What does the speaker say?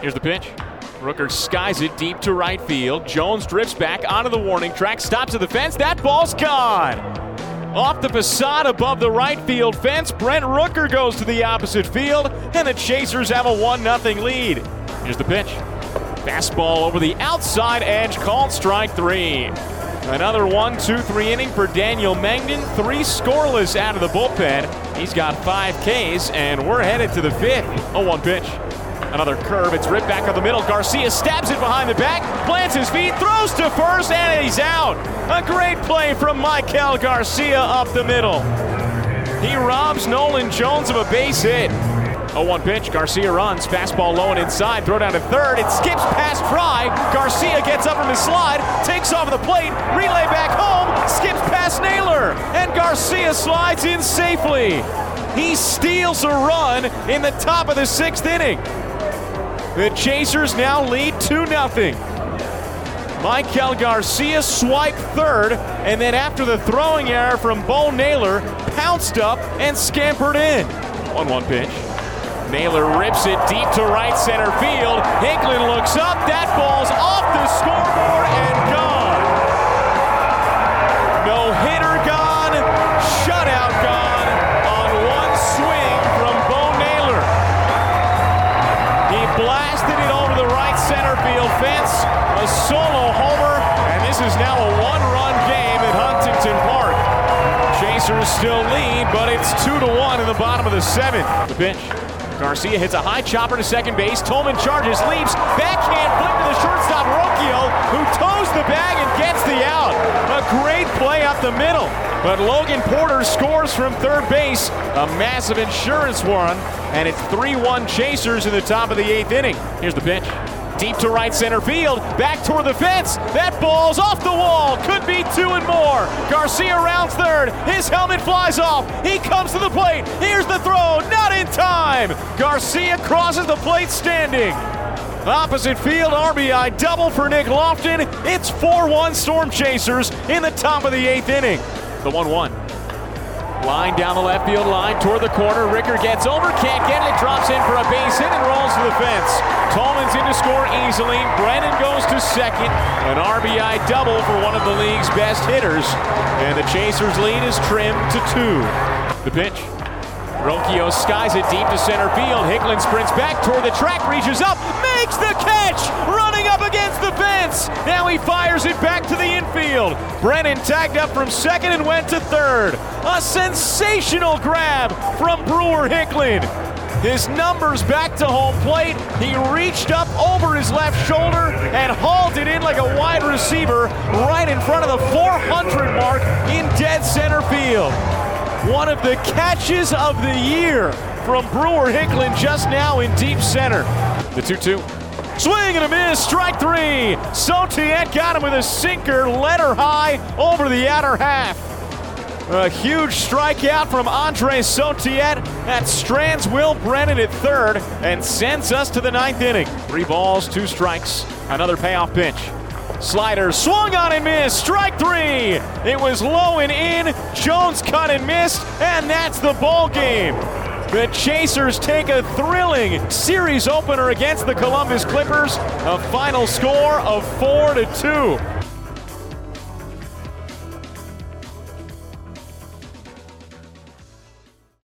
Here's the pitch. Rooker skies it deep to right field. Jones drifts back onto the warning track, stops at the fence. That ball's gone. Off the facade above the right field fence, Brent Rooker goes to the opposite field, and the Chasers have a 1 0 lead. Here's the pitch. Fastball over the outside edge, called strike three. Another one, two, three inning for Daniel Mengden. Three scoreless out of the bullpen. He's got five Ks, and we're headed to the fifth. 0 1 pitch. Another curve. It's ripped back up the middle. Garcia stabs it behind the back, plants his feet, throws to first, and he's out. A great play from Michael Garcia up the middle. He robs Nolan Jones of a base hit. 0-1 pitch. Garcia runs. Fastball low and inside. Throw down to third. It skips past Fry. Garcia gets up from his slide. Takes off the plate. Relay back home. Skips past Naylor. And Garcia slides in safely. He steals a run in the top of the sixth inning. The Chasers now lead 2 0. Michael Garcia swiped third, and then after the throwing error from Bo Naylor, pounced up and scampered in. 1 1 pitch. Naylor rips it deep to right center field. Hicklin looks up. That ball's off the scoreboard and gone. Blasted it over the right center field fence. A solo homer, and this is now a one-run game at Huntington Park. Chasers still lead, but it's two to one in the bottom of the seventh. The pitch. Garcia hits a high chopper to second base. Tolman charges, leaps, backhand flip to the shortstop Rocchio, who toes the bag and gets up the middle. But Logan Porter scores from third base. A massive insurance run, and it's 3 1 Chasers in the top of the eighth inning. Here's the pitch. Deep to right center field, back toward the fence. That ball's off the wall. Could be two and more. Garcia rounds third. His helmet flies off. He comes to the plate. Here's the throw. Not in time. Garcia crosses the plate standing. Opposite field RBI double for Nick Loftin. It's 4 1 Storm Chasers in the top of the eighth inning. The 1 1. Line down the left field line toward the corner. Ricker gets over, can't get it, drops in for a base hit and rolls to the fence. Tolman's in to score easily. Brennan goes to second. An RBI double for one of the league's best hitters. And the Chasers' lead is trimmed to two. The pitch. Rocchio skies it deep to center field. Hicklin sprints back toward the track, reaches up, makes the catch, running up against the fence. Now he fires it back to the infield. Brennan tagged up from second and went to third. A sensational grab from Brewer Hicklin. His numbers back to home plate. He reached up over his left shoulder and hauled it in like a wide receiver right in front of the 400 mark in dead center field. One of the catches of the year from Brewer Hicklin just now in deep center. The 2 2. Swing and a miss, strike three. Sotillet got him with a sinker, letter high over the outer half. A huge strikeout from Andre Sotillet that strands Will Brennan at third and sends us to the ninth inning. Three balls, two strikes, another payoff pitch. Slider swung on and missed. Strike three. It was low and in. Jones cut and missed, and that's the ball game. The Chasers take a thrilling series opener against the Columbus Clippers. A final score of four to two.